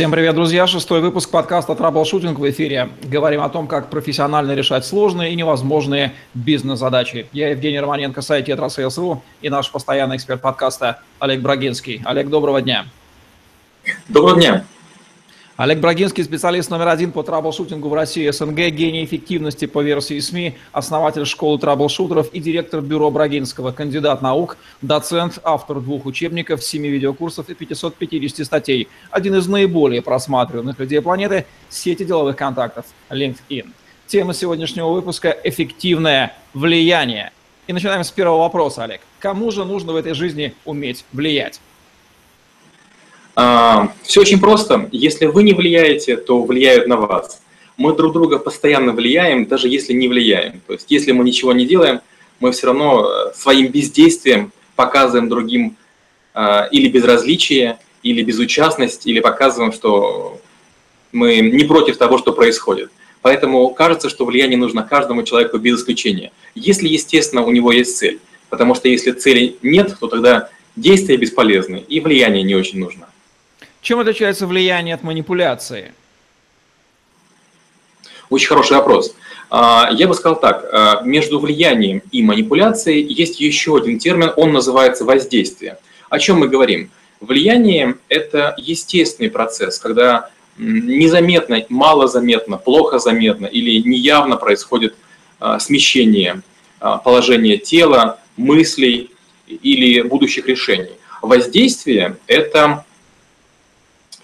Всем привет, друзья! Шестой выпуск подкаста «Траблшутинг» в эфире. Говорим о том, как профессионально решать сложные и невозможные бизнес-задачи. Я Евгений Романенко, сайт «Tetrasales.ru» и наш постоянный эксперт подкаста Олег Брагинский. Олег, доброго дня! Доброго дня! Олег Брагинский, специалист номер один по траблшутингу в России СНГ, гений эффективности по версии СМИ, основатель школы траблшутеров и директор бюро Брагинского, кандидат наук, доцент, автор двух учебников, семи видеокурсов и 550 статей. Один из наиболее просматриваемых людей планеты – сети деловых контактов LinkedIn. Тема сегодняшнего выпуска – эффективное влияние. И начинаем с первого вопроса, Олег. Кому же нужно в этой жизни уметь влиять? А, Все очень просто. Если вы не влияете, то влияют на вас. Мы друг друга постоянно влияем, даже если не влияем. То есть если мы ничего не делаем, мы все равно э, своим бездействием показываем другим а, или безразличие, или безучастность, или показываем, что мы не против того, что происходит. Поэтому кажется, что влияние нужно каждому человеку без исключения. Если, естественно, у него есть цель. Потому что если цели нет, то тогда действия бесполезны и влияние не очень нужно. Чем отличается влияние от манипуляции? Очень хороший вопрос. А, я бы сказал так, а, между влиянием и манипуляцией есть еще один термин, он называется воздействие. О чем мы говорим? Влияние – это естественный процесс, когда незаметно, малозаметно, плохо заметно или неявно происходит а, смещение положения тела, мыслей или будущих решений. Воздействие – это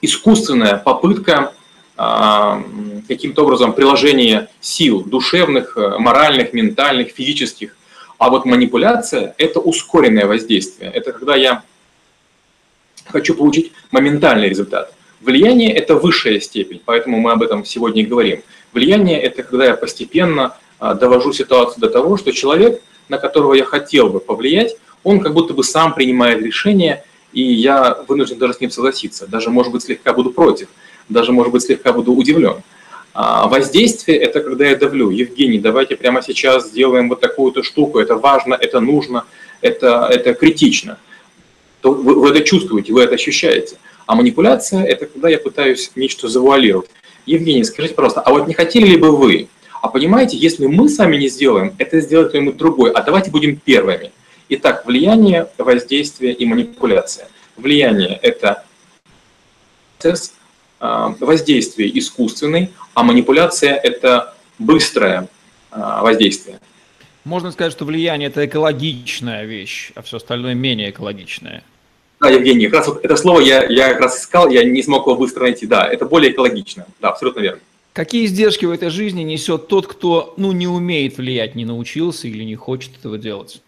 искусственная попытка а, каким-то образом приложения сил душевных, э, моральных, ментальных, физических. А вот манипуляция – это ускоренное воздействие. Это когда я хочу получить моментальный результат. Влияние – это высшая степень, поэтому мы об этом сегодня и говорим. Влияние – это когда я постепенно а, довожу ситуацию до того, что человек, на которого я хотел бы повлиять, он как будто бы сам принимает решение – и я вынужден даже с ним согласиться, даже, может быть, слегка буду против, даже, может быть, слегка буду удивлен. А воздействие – это когда я давлю. Евгений, давайте прямо сейчас сделаем вот такую-то штуку, это важно, это нужно, это, это критично. То вы, вы это чувствуете, вы это ощущаете. А манипуляция – это когда я пытаюсь нечто завуалировать. Евгений, скажите, пожалуйста, а вот не хотели ли бы вы, а понимаете, если мы сами не сделаем, это сделает кто-нибудь другой, а давайте будем первыми – Итак, влияние, воздействие и манипуляция. Влияние – это процесс, а, воздействие искусственный, а манипуляция – это быстрое а, воздействие. Можно сказать, что влияние – это экологичная вещь, а все остальное менее экологичное. Да, Евгений, как раз вот это слово я, я как раз искал, я не смог его быстро найти. Да, это более экологично. Да, абсолютно верно. Какие издержки в этой жизни несет тот, кто ну, не умеет влиять, не научился или не хочет этого делать?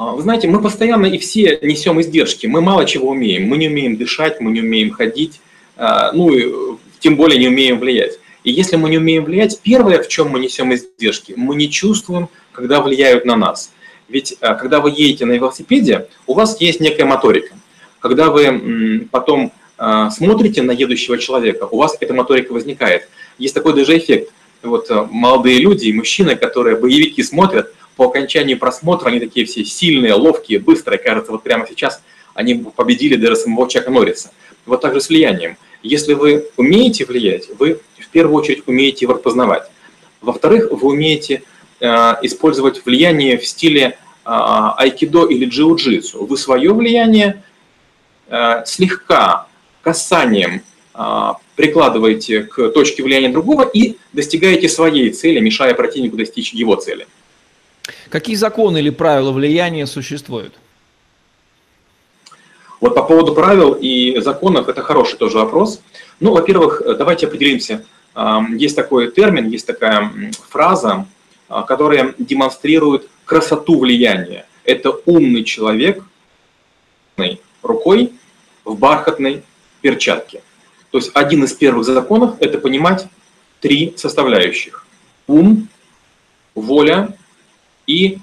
А, вы знаете, мы постоянно и все несем издержки. Мы мало чего умеем. Мы не умеем дышать, мы не умеем ходить, а, ну и тем более не умеем влиять. И если мы не умеем влиять, первое, в чем мы несем издержки, мы не чувствуем, когда влияют на нас. Ведь а, когда вы едете на велосипеде, у вас есть некая моторика. Когда вы потом смотрите на едущего человека, у вас эта моторика возникает. Есть такой даже эффект. Вот молодые люди и мужчины, которые боевики смотрят, по окончании просмотра они такие все сильные, ловкие, быстрые, кажется, вот прямо сейчас они победили даже самого Чака Норриса. Вот так же с влиянием. Если вы умеете влиять, вы в первую очередь умеете его распознавать. Во-вторых, вы умеете э, использовать влияние в стиле э, айкидо или джиу-джитсу. Вы свое влияние э, слегка касанием э, прикладываете к точке влияния другого и достигаете своей цели, мешая противнику достичь его цели. Какие законы или правила влияния существуют? Вот по поводу правил и законов, это хороший тоже вопрос. Ну, во-первых, давайте определимся. Есть такой термин, есть такая фраза, а, которая демонстрирует красоту влияния. Это умный человек рукой в бархатной перчатке. То есть один из первых законов – это понимать три составляющих. Ум, воля и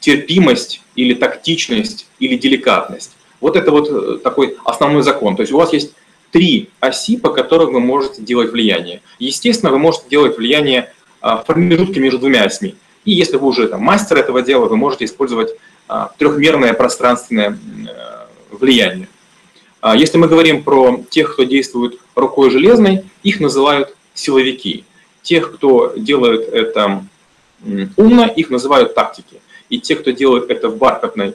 терпимость или тактичность или деликатность. Вот это вот э, такой основной закон. То есть у вас есть три оси, по которым вы можете делать влияние. Естественно, вы можете делать влияние а, в промежутке между двумя осьми. И если вы уже там, мастер этого дела, вы можете использовать а, трехмерное пространственное э, влияние. А если мы говорим про тех, кто действует рукой железной, их называют силовики. Тех, кто делает это умно, их называют тактики. И те, кто делает это в бархатной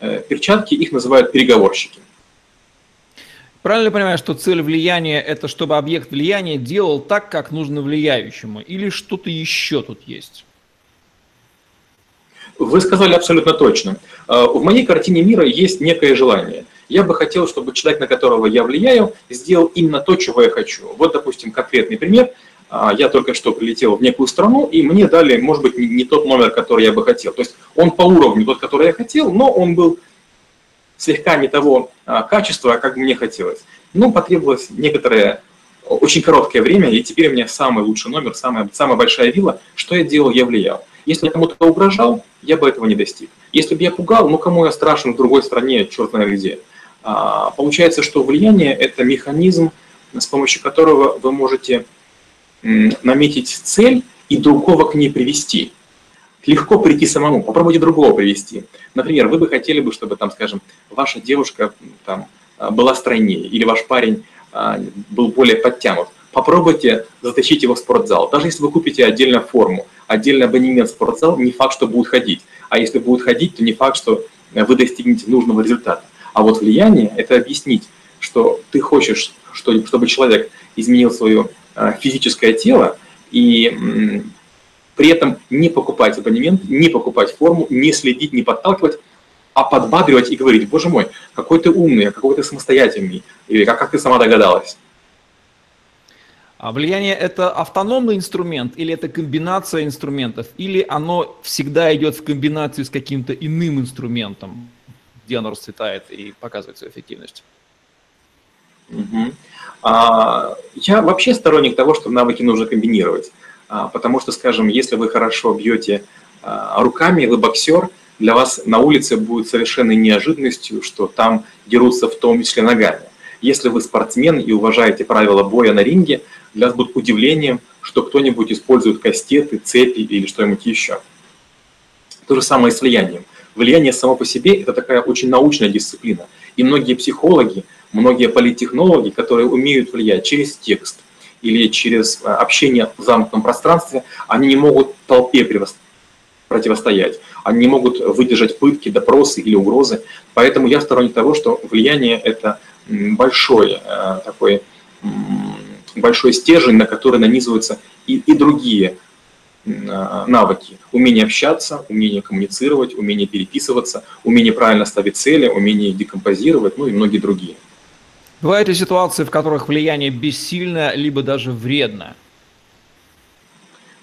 э, перчатке, их называют переговорщики. Правильно понимаю, что цель влияния – это чтобы объект влияния делал так, как нужно влияющему? Или что-то еще тут есть? Вы сказали абсолютно точно. Э, в моей картине мира есть некое желание. Я бы хотел, чтобы человек, на которого я влияю, сделал именно то, чего я хочу. Вот, допустим, конкретный пример. А, я только что прилетел в некую страну, и мне дали, может быть, не тот номер, который я бы хотел. То есть он по уровню тот, который я хотел, но он был слегка не того а, качества, как мне хотелось. Ну, потребовалось некоторое очень короткое время, и теперь у меня самый лучший номер, самая, самая большая вилла. Что я делал? Я влиял. Если я кому-то угрожал, я бы этого не достиг. Если бы я пугал, ну кому я страшен в другой стране, черт знает где. А, получается, что влияние – это механизм, с помощью которого вы можете наметить цель и другого к ней привести. Легко прийти самому, попробуйте другого привести. Например, вы бы хотели бы, чтобы, там, скажем, ваша девушка там, была стройнее или ваш парень а, был более подтянут. Попробуйте затащить его в спортзал. Даже если вы купите отдельно форму, отдельный абонемент в спортзал, не факт, что будет ходить. А если будет ходить, то не факт, что вы достигнете нужного результата. А вот влияние – это объяснить, что ты хочешь, чтобы человек изменил свое а, физическое тело и при этом не покупать абонемент, не покупать форму, не следить, не подталкивать, а подбадривать и говорить, боже мой, какой ты умный, какой ты самостоятельный, или как, как ты сама догадалась. А влияние – это автономный инструмент или это комбинация инструментов, или оно всегда идет в комбинации с каким-то иным инструментом, где оно расцветает и показывает свою эффективность? Угу. А, я вообще сторонник того, что навыки нужно комбинировать, а, потому что, скажем, если вы хорошо бьете а, руками, вы боксер, для вас на улице будет совершенной неожиданностью, что там дерутся в том числе ногами. Если вы спортсмен и уважаете правила боя на ринге, для вас будет удивлением, что кто-нибудь использует кастеты, цепи или что-нибудь еще. То же самое с влиянием. Влияние само по себе – это такая очень научная дисциплина. И многие психологи, многие политтехнологи, которые умеют влиять через текст или через а, общение в замкнутом пространстве, они не могут толпе противостоять. Они не могут выдержать пытки, допросы или угрозы. Поэтому я сторонник того, что влияние – это большой э, такой большой стержень, на который нанизываются и, и другие навыки. Умение общаться, умение коммуницировать, умение переписываться, умение правильно ставить цели, умение декомпозировать, ну и многие другие. Бывают ли ситуации, в которых влияние бессильно, либо даже вредно?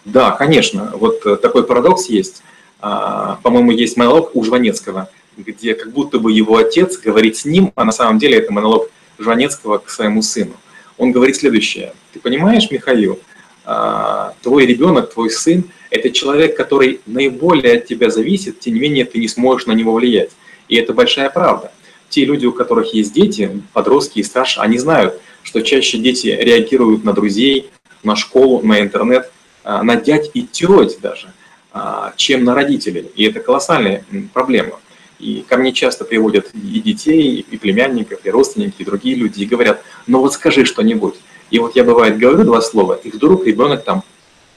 Да, конечно. Вот э, такой парадокс есть. А, по-моему, есть монолог у Жванецкого, где как будто бы его отец говорит с ним, а на самом деле это монолог Жванецкого к своему сыну. Он говорит следующее. Ты понимаешь, Михаил, а, твой ребенок, твой сын – это человек, который наиболее от тебя зависит, тем не менее ты не сможешь на него влиять. И это большая правда. Те люди, у которых есть дети, подростки и старше, они знают, что чаще дети реагируют на друзей, на школу, на интернет, а, на дядь и теть даже, а, чем на родителей. И это колоссальная проблема. И ко мне часто приводят и детей, и племянников, и родственники, и другие люди, и говорят, ну вот скажи что-нибудь. И вот я, бывает, говорю два слова, и вдруг ребенок там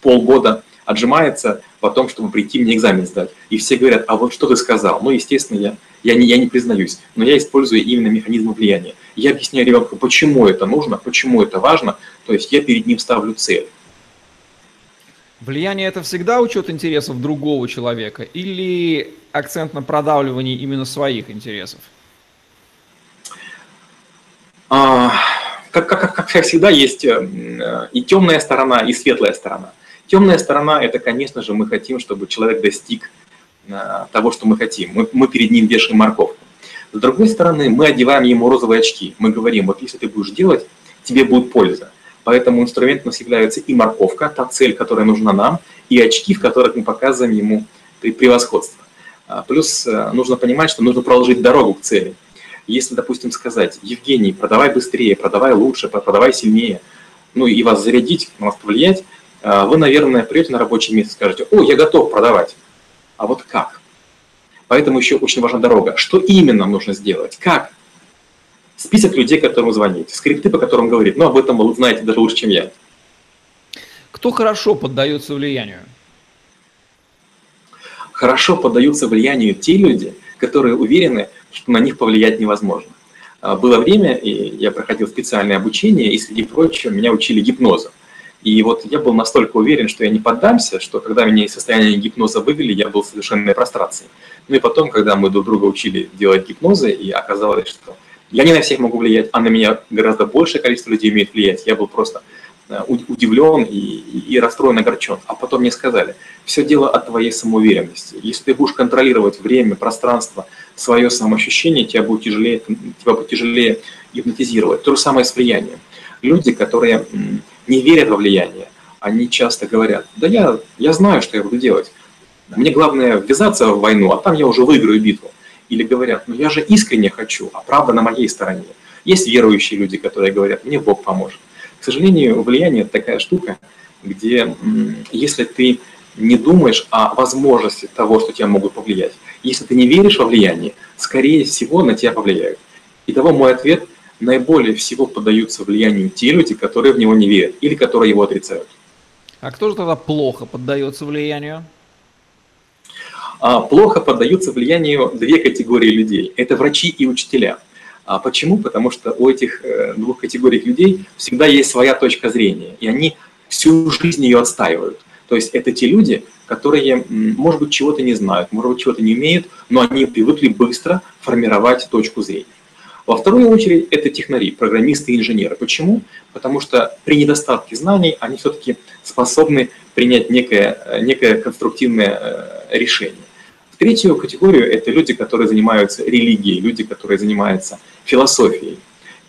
полгода отжимается по том, чтобы прийти мне экзамен сдать. И все говорят, а вот что ты сказал? Ну, естественно, я, я, не, я не признаюсь, но я использую именно механизм влияния. Я объясняю ребенку, почему это нужно, почему это важно, то есть я перед ним ставлю цель. Влияние это всегда учет интересов другого человека или акцент на продавливании именно своих интересов? А, как, как, как всегда, есть э, и темная сторона, и светлая сторона. Темная сторона – это, конечно же, мы хотим, чтобы человек достиг э, того, что мы хотим. Мы, мы перед ним вешаем морковку. С другой стороны, мы одеваем ему розовые очки. Мы говорим, вот если ты будешь делать, тебе будет польза. Поэтому инструмент у является и морковка, та цель, которая нужна нам, и очки, в которых мы показываем ему превосходство. А, плюс э, нужно понимать, что нужно проложить дорогу к цели. Если, допустим, сказать, Евгений, продавай быстрее, продавай лучше, продавай сильнее, ну и вас зарядить, на вас повлиять, а, вы, наверное, придете на рабочее место и скажете, о, я готов продавать. А вот как? Поэтому еще очень важна дорога. Что именно нужно сделать? Как? список людей, которым звонить, скрипты, по которым говорит. Но об этом вы знаете даже лучше, чем я. Кто хорошо поддается влиянию? Хорошо поддаются влиянию те люди, которые уверены, что на них повлиять невозможно. А, было время, и я проходил специальное обучение, и среди прочего меня учили гипнозу. И вот я был настолько уверен, что я не поддамся, что когда меня из состояния гипноза вывели, я был в совершенной прострации. Ну и потом, когда мы друг друга учили делать гипнозы, и оказалось, что я не на всех могу влиять, а на меня гораздо большее количество людей имеет влиять. Я был просто э, удивлен и, и расстроен, огорчен. А потом мне сказали, все дело от твоей самоуверенности. Если ты будешь контролировать время, пространство, свое самоощущение, тебя будет тяжелее, тебя будет тяжелее гипнотизировать. То же самое с влиянием. Люди, которые не верят во влияние, они часто говорят, да я, я знаю, что я буду делать. Мне главное ввязаться в войну, а там я уже выиграю битву или говорят, ну я же искренне хочу, а правда на моей стороне. Есть верующие люди, которые говорят, мне Бог поможет. К сожалению, влияние – это такая штука, где если ты не думаешь о возможности того, что тебя могут повлиять, если ты не веришь во влияние, скорее всего на тебя повлияют. Итого мой ответ – наиболее всего поддаются влиянию те люди, которые в него не верят или которые его отрицают. А кто же тогда плохо поддается влиянию? А, плохо поддаются влиянию две категории людей. Это врачи и учителя. А почему? Потому что у этих э, двух категорий людей всегда есть своя точка зрения, и они всю жизнь ее отстаивают. То есть это те люди, которые, может быть, чего-то не знают, может быть, чего-то не умеют, но они привыкли быстро формировать точку зрения. Во вторую очередь это технари, программисты и инженеры. Почему? Потому что при недостатке знаний они все-таки способны принять некое, э, некое конструктивное э, решение. Третью категорию – это люди, которые занимаются религией, люди, которые занимаются философией.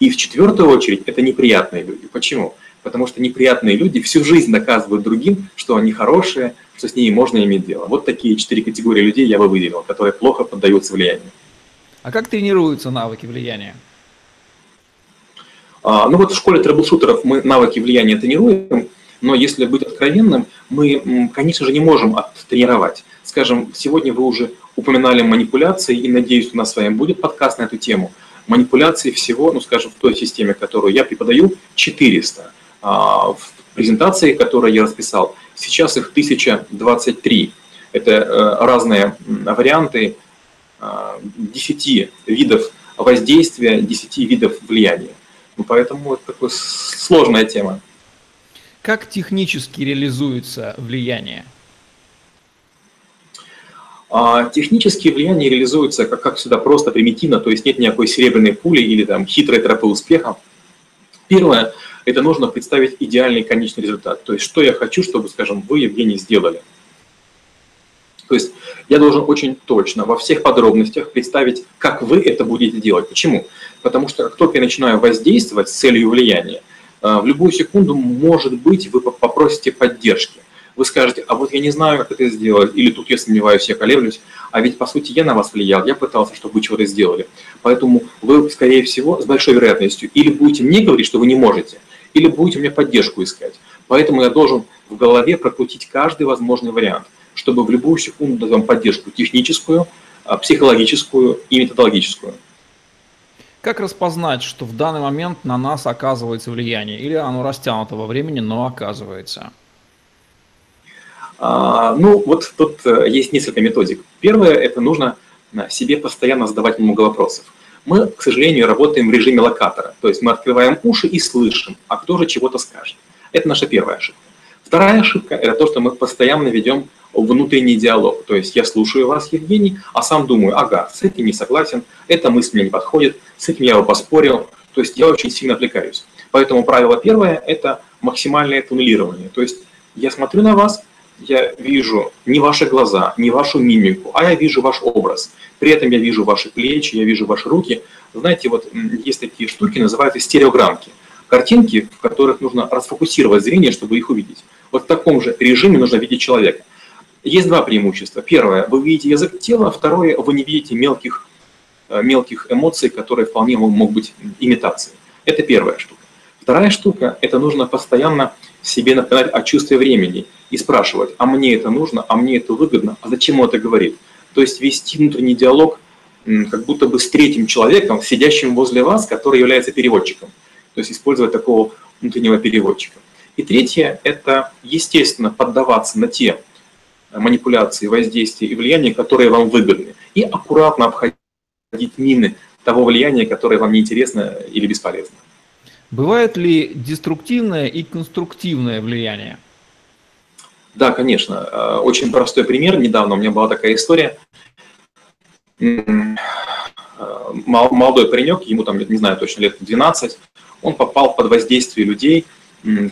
И в четвертую очередь это неприятные люди. Почему? Потому что неприятные люди всю жизнь доказывают другим, что они хорошие, что с ними можно иметь дело. Вот такие четыре категории людей я бы выделил, которые плохо поддаются влиянию. А как тренируются навыки влияния? А, ну вот в школе трэблшутеров мы навыки влияния тренируем, но если быть откровенным, мы, конечно же, не можем оттренировать. Скажем, сегодня вы уже упоминали манипуляции, и надеюсь, у нас с вами будет подкаст на эту тему. Манипуляции всего, ну, скажем, в той системе, которую я преподаю, 400. А в презентации, которую я расписал, сейчас их 1023. Это э, разные варианты 10 э, видов воздействия, 10 видов влияния. Ну, поэтому это такая сложная тема. Как технически реализуется влияние? А технические влияния реализуются, как, как всегда, просто примитивно, то есть нет никакой серебряной пули или там хитрой тропы успеха. Первое, это нужно представить идеальный конечный результат. То есть что я хочу, чтобы, скажем, вы, Евгений, сделали. То есть я должен очень точно во всех подробностях представить, как вы это будете делать. Почему? Потому что как только я начинаю воздействовать с целью влияния, э, в любую секунду, может быть, вы попросите поддержки вы скажете, а вот я не знаю, как это сделать, или тут я сомневаюсь, я колеблюсь, а ведь, по сути, я на вас влиял, я пытался, чтобы вы чего-то сделали. Поэтому вы, скорее всего, с большой вероятностью или будете мне говорить, что вы не можете, или будете мне поддержку искать. Поэтому я должен в голове прокрутить каждый возможный вариант, чтобы в любую секунду дать вам поддержку техническую, а, психологическую и методологическую. Как распознать, что в данный момент на нас оказывается влияние, или оно растянуто во времени, но оказывается? А, ну, вот тут э, есть несколько методик. Первое – это нужно э, себе постоянно задавать много вопросов. Мы, к сожалению, работаем в режиме локатора, то есть мы открываем уши и слышим, а кто же чего-то скажет. Это наша первая ошибка. Вторая ошибка – это то, что мы постоянно ведем внутренний диалог. То есть я слушаю вас, Евгений, а сам думаю, ага, с этим не согласен, эта мысль мне не подходит, с этим я его поспорил. То есть я очень сильно отвлекаюсь. Поэтому правило первое – это максимальное туннелирование. То есть я смотрю на вас, я вижу не ваши глаза, не вашу мимику, а я вижу ваш образ. При этом я вижу ваши плечи, я вижу ваши руки. Знаете, вот есть такие штуки, называются стереограммки. Картинки, в которых нужно расфокусировать зрение, чтобы их увидеть. Вот в таком же режиме нужно видеть человека. Есть два преимущества. Первое, вы видите язык тела, второе, вы не видите мелких, э, мелких эмоций, которые вполне могут быть имитацией. Это первая штука. Вторая штука – это нужно постоянно себе напоминать о чувстве времени и спрашивать, а мне это нужно, а мне это выгодно, а зачем он это говорит. То есть вести внутренний диалог как будто бы с третьим человеком, сидящим возле вас, который является переводчиком. То есть использовать такого внутреннего переводчика. И третье – это, естественно, поддаваться на те манипуляции, воздействия и влияния, которые вам выгодны, и аккуратно обходить мины того влияния, которое вам неинтересно или бесполезно. Бывает ли деструктивное и конструктивное влияние? Да, конечно. Э, очень простой пример. Недавно у меня была такая история. Э, молодой паренек, ему там, не знаю точно, лет 12, он попал под воздействие людей,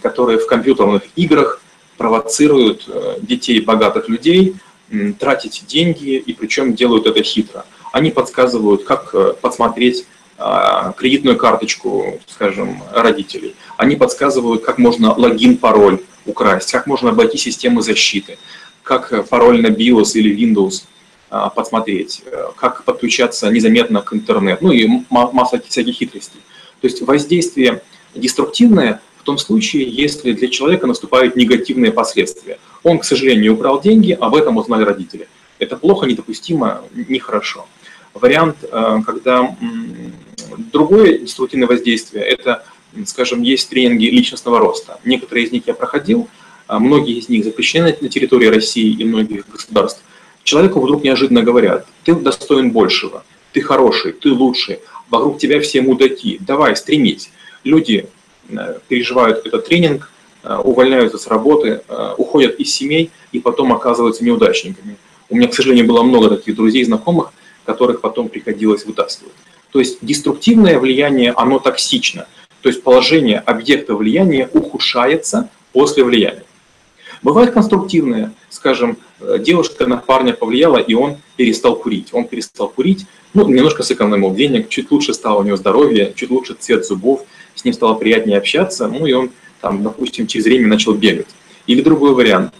которые в компьютерных играх провоцируют э, детей богатых людей тратить деньги, и причем делают это хитро. Они подсказывают, как подсмотреть кредитную карточку, скажем, родителей. Они подсказывают, как можно логин, пароль украсть, как можно обойти систему защиты, как э, пароль на BIOS или Windows а, подсмотреть, как подключаться незаметно к интернету, ну и масса всяких хитростей. То есть воздействие деструктивное в том случае, если для человека наступают негативные последствия. Он, к сожалению, украл деньги, об этом узнали родители. Это плохо, недопустимо, нехорошо. Вариант, э, когда другое деструктивное воздействие, это, скажем, есть тренинги личностного роста. Некоторые из них я проходил, а многие из них запрещены на территории России и многих государств. Человеку вдруг неожиданно говорят, ты достоин большего, ты хороший, ты лучший, вокруг тебя все мудаки, давай, стремись. Люди Э, переживают этот тренинг, э, увольняются с работы, э, уходят из семей и потом оказываются неудачниками. У меня, к сожалению, было много таких друзей, знакомых, которых потом приходилось вытаскивать. То есть деструктивное влияние, оно токсично. То есть положение объекта влияния ухудшается после влияния. Бывает конструктивное, скажем, девушка на парня повлияла, и он перестал курить. Он перестал курить, ну, немножко сэкономил денег, чуть лучше стало у него здоровье, чуть лучше цвет зубов, с ним стало приятнее общаться, ну и он, там, допустим, через время начал бегать. Или другой вариант.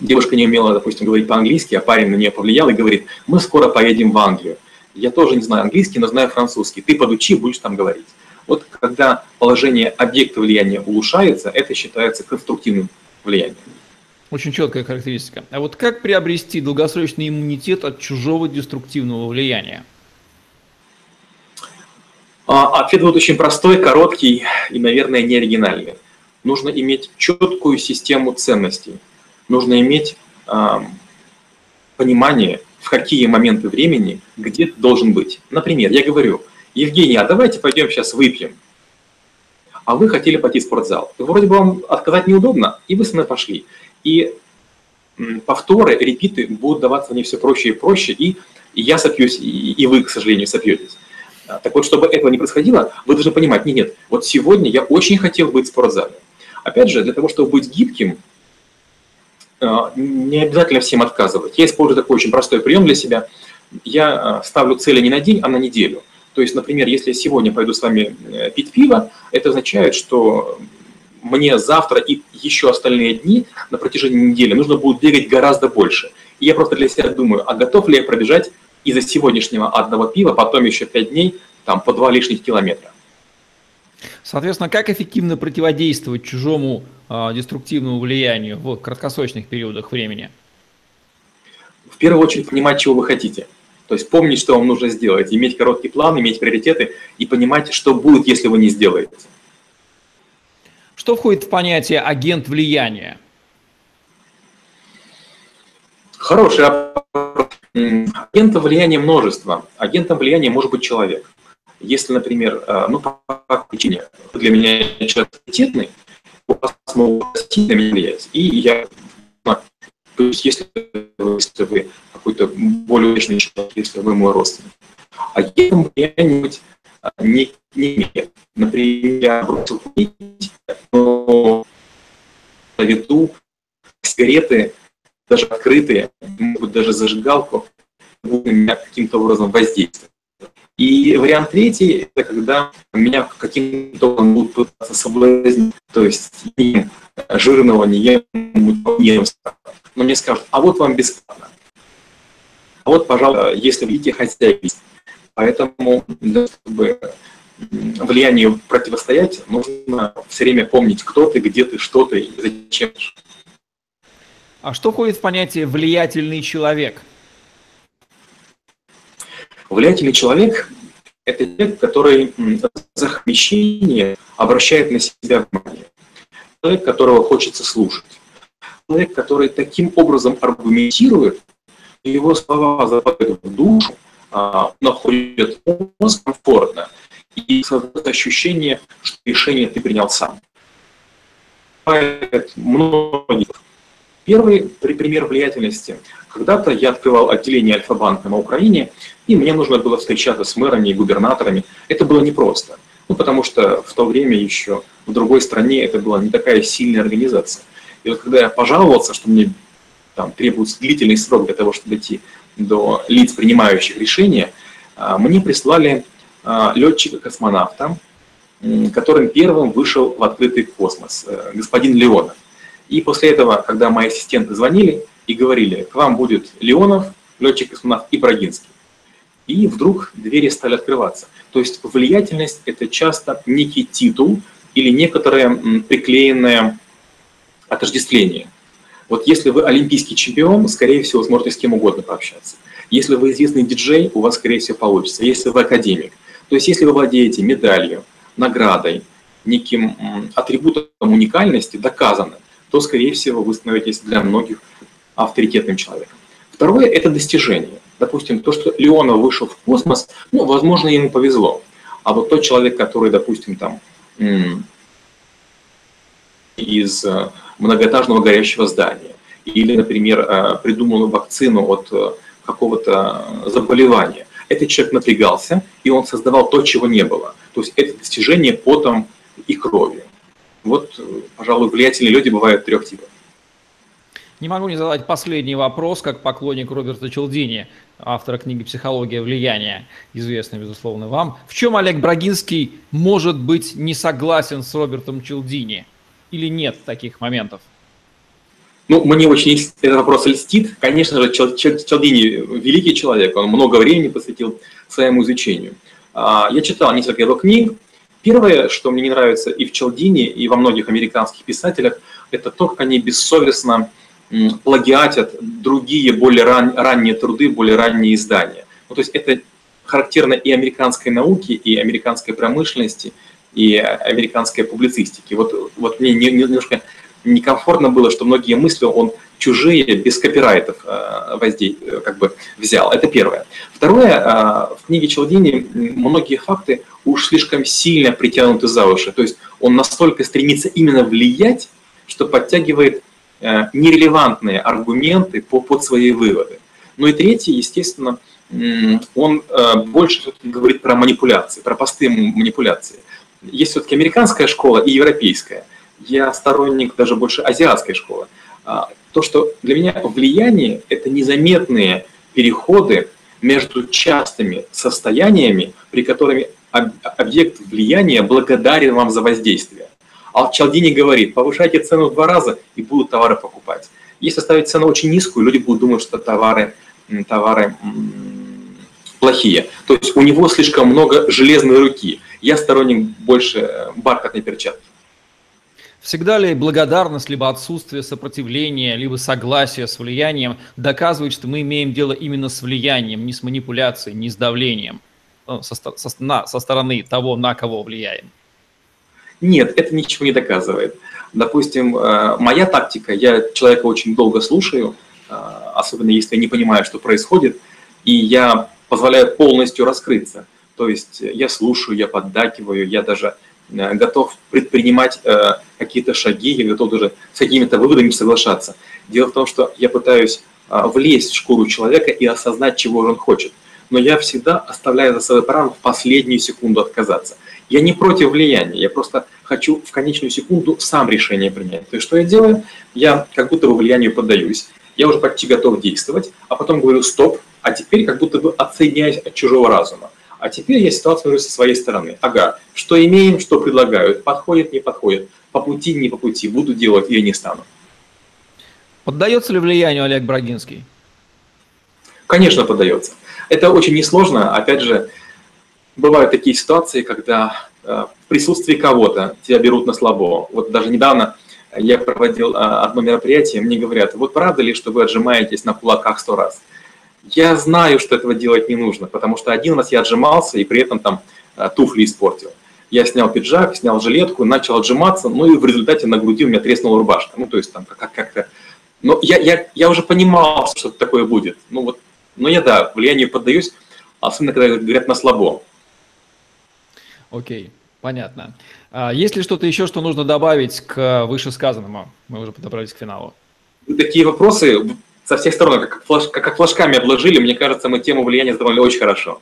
Девушка не умела, допустим, говорить по-английски, а парень на нее повлиял и говорит, мы скоро поедем в Англию. Я тоже не знаю английский, но знаю французский. Ты подучи, будешь там говорить. Вот когда положение объекта влияния улучшается, это считается конструктивным влиянием. Очень четкая характеристика. А вот как приобрести долгосрочный иммунитет от чужого деструктивного влияния? А, ответ будет очень простой, короткий и, наверное, не оригинальный. Нужно иметь четкую систему ценностей. Нужно иметь э, понимание, в какие моменты времени где ты должен быть. Например, я говорю, Евгений, а давайте пойдем сейчас выпьем. А вы хотели пойти в спортзал. Вроде бы вам отказать неудобно, и вы со мной пошли. И повторы, репиты будут даваться мне все проще и проще, и я сопьюсь, и вы, к сожалению, сопьетесь. А, так вот, чтобы этого не происходило, вы должны понимать, нет, нет, вот сегодня я очень хотел быть в спортзале. Опять же, для того, чтобы быть гибким, не обязательно всем отказывать. Я использую такой очень простой прием для себя. Я а, ставлю цели не на день, а на неделю. То есть, например, если я сегодня пойду с вами э, пить пиво, это означает, что мне завтра и еще остальные дни на протяжении недели нужно будет бегать гораздо больше. И я просто для себя думаю, а готов ли я пробежать из-за сегодняшнего одного пива, потом еще пять дней, там по два лишних километра. Соответственно, как эффективно противодействовать чужому э, деструктивному влиянию в краткосрочных периодах времени? В первую очередь понимать, чего вы хотите. То есть помнить, что вам нужно сделать, иметь короткий план, иметь приоритеты и понимать, что будет, если вы не сделаете. Что входит в понятие агент влияния? Хороший Агентом влияния множество. Агентом влияния может быть человек. Если, например, э, ну, по причине для меня человек авторитетный, вас могут сильно меня влиять. И я, то есть если если вы какой-то более успешный человек, если вы мой родственник, агентом влияния быть э, не, не имеет. Например, я бросил курить, но на виду сигареты даже открытые, могут даже зажигалку, будут на меня каким-то образом воздействовать. И вариант третий – это когда меня каким-то образом будут пытаться соблазнить, то есть не жирного не ем, не ем, но мне скажут, а вот вам бесплатно. А вот, пожалуйста, если вы видите хозяйки. Поэтому, для чтобы влиянию противостоять, нужно все время помнить, кто ты, где ты, что ты и зачем. А что входит в понятие «влиятельный человек»? Влиятельный человек – это человек, который за обращает на себя внимание. Человек, которого хочется слушать. Человек, который таким образом аргументирует, его слова западают в душу, а, находят мозг комфортно, и создает ощущение, что решение ты принял сам. Многие. Первый пример влиятельности. Когда-то я открывал отделение Альфа-банка на Украине, и мне нужно было встречаться с мэрами и губернаторами. Это было непросто. Ну, потому что в то время еще в другой стране это была не такая сильная организация. И вот когда я пожаловался, что мне там требуется длительный срок для того, чтобы дойти до лиц, принимающих решения, а, мне прислали а, летчика-космонавта, которым первым вышел в открытый космос, э, господин Леонов. И после этого, когда мои ассистенты звонили и говорили, к вам будет Леонов, летчик-космонавт и Брагинский, и вдруг двери стали открываться. То есть влиятельность – это часто некий титул или некоторое приклеенное отождествление. Вот если вы олимпийский чемпион, скорее всего, сможете с кем угодно пообщаться. Если вы известный диджей, у вас, скорее всего, получится. Если вы академик, то есть если вы владеете медалью, наградой, неким атрибутом уникальности, доказанным, то, скорее всего, вы становитесь для многих авторитетным человеком. Второе – это достижение. Допустим, то, что Леонов вышел в космос, ну, возможно, ему повезло. А вот тот человек, который, допустим, там из э, многоэтажного горящего здания, или, например, э, придумал вакцину от э, какого-то заболевания, этот человек напрягался, и он создавал то, чего не было. То есть это достижение потом и кровью. Вот, пожалуй, влиятельные люди бывают трех типов. Не могу не задать последний вопрос, как поклонник Роберта Челдини, автора книги «Психология влияния», известной, безусловно, вам. В чем Олег Брагинский может быть не согласен с Робертом Челдини? Или нет таких моментов? Ну, мне очень этот вопрос льстит. Конечно же, Челдини великий человек, он много времени посвятил своему изучению. А, я читал несколько его книг. Первое, что мне не нравится и в Челдине, и во многих американских писателях, это то, как они бессовестно плагиатят другие более ран, ранние труды, более ранние издания. Ну, то есть это характерно и американской науке, и американской промышленности, и американской публицистики. Вот, вот мне немножко некомфортно было, что многие мысли он чужие, без копирайтов э, воздей, э, как бы взял. Это первое. Второе, э, в книге Челдини многие факты уж слишком сильно притянуты за уши. То есть он настолько стремится именно влиять, что подтягивает нерелевантные аргументы по, под свои выводы. Ну и третье, естественно, он э, больше говорит про манипуляции, про простые манипуляции. Есть все-таки американская школа и европейская. Я сторонник даже больше азиатской школы. А, то, что для меня влияние – это незаметные переходы между частыми состояниями, при которых объект влияния благодарен вам за воздействие. А Чалдини говорит, повышайте цену в два раза и будут товары покупать. Если ставить цену очень низкую, люди будут думать, что товары, товары плохие. То есть у него слишком много железной руки. Я сторонник больше э, бархатной перчатки. Всегда ли благодарность, либо отсутствие сопротивления, либо согласия с влиянием доказывает, что мы имеем дело именно с влиянием, не с манипуляцией, не с давлением э, со, со, на, со стороны того, на кого влияем? Нет, это ничего не доказывает. Допустим, э, моя тактика, я человека очень долго слушаю, э, особенно если я не понимаю, что происходит, и я позволяю полностью раскрыться. То есть я слушаю, я поддакиваю, я даже э, готов предпринимать какие-то шаги, я готов даже с какими-то выводами соглашаться. Дело в том, что я пытаюсь влезть в шкуру человека и осознать, чего же он хочет. Но я всегда оставляю за собой право в последнюю секунду отказаться. Я не против влияния, я просто хочу в конечную секунду сам решение принять. То есть что я делаю? Я как будто бы влиянию поддаюсь, я уже почти готов действовать, а потом говорю стоп, а теперь как будто бы отсоединяюсь от чужого разума. А теперь я ситуацию смотрю со своей стороны. Ага, что имеем, что предлагают, подходит, не подходит, по пути, не по пути, буду делать или не стану. Поддается ли влиянию Олег Брагинский? Конечно, поддается. Это очень несложно. Опять же, бывают такие ситуации, когда э, в присутствии кого-то тебя берут на слабо. Вот даже недавно я проводил э, одно мероприятие, мне говорят, вот правда ли, что вы отжимаетесь на кулаках сто раз? Я знаю, что этого делать не нужно, потому что один раз я отжимался и при этом там э, туфли испортил. Я снял пиджак, снял жилетку, начал отжиматься, ну и в результате на груди у меня треснула рубашка. Ну, то есть там как- как-то... Но я, я, я уже понимал, что такое будет. Ну вот, но я, да, влиянию поддаюсь, особенно когда говорят на слабо. Окей, понятно. А есть ли что-то еще, что нужно добавить к вышесказанному? Мы уже подобрались к финалу. Такие вопросы со всех сторон, как, флаж, как флажками обложили, мне кажется, мы тему влияния задавали очень хорошо.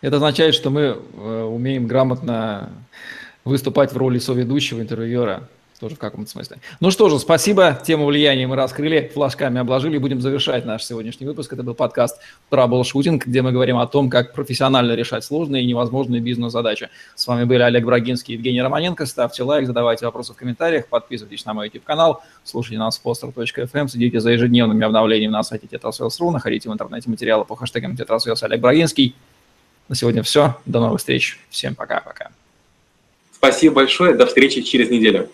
Это означает, что мы э, умеем грамотно выступать в роли соведущего, интервьюера, тоже в каком-то смысле. Ну что же, спасибо. Тему влияния мы раскрыли, флажками обложили. Будем завершать наш сегодняшний выпуск. Это был подкаст «Траблшутинг», где мы говорим о том, как профессионально решать сложные и невозможные бизнес-задачи. С вами были Олег Брагинский и Евгений Романенко. Ставьте лайк, задавайте вопросы в комментариях, подписывайтесь на мой YouTube-канал, слушайте нас в poster.fm, следите за ежедневными обновлениями на сайте tetraswells.ru, находите в интернете материалы по хэштегам tetraswells Олег Брагинский. На сегодня все. До новых встреч. Всем пока-пока. Спасибо большое. До встречи через неделю.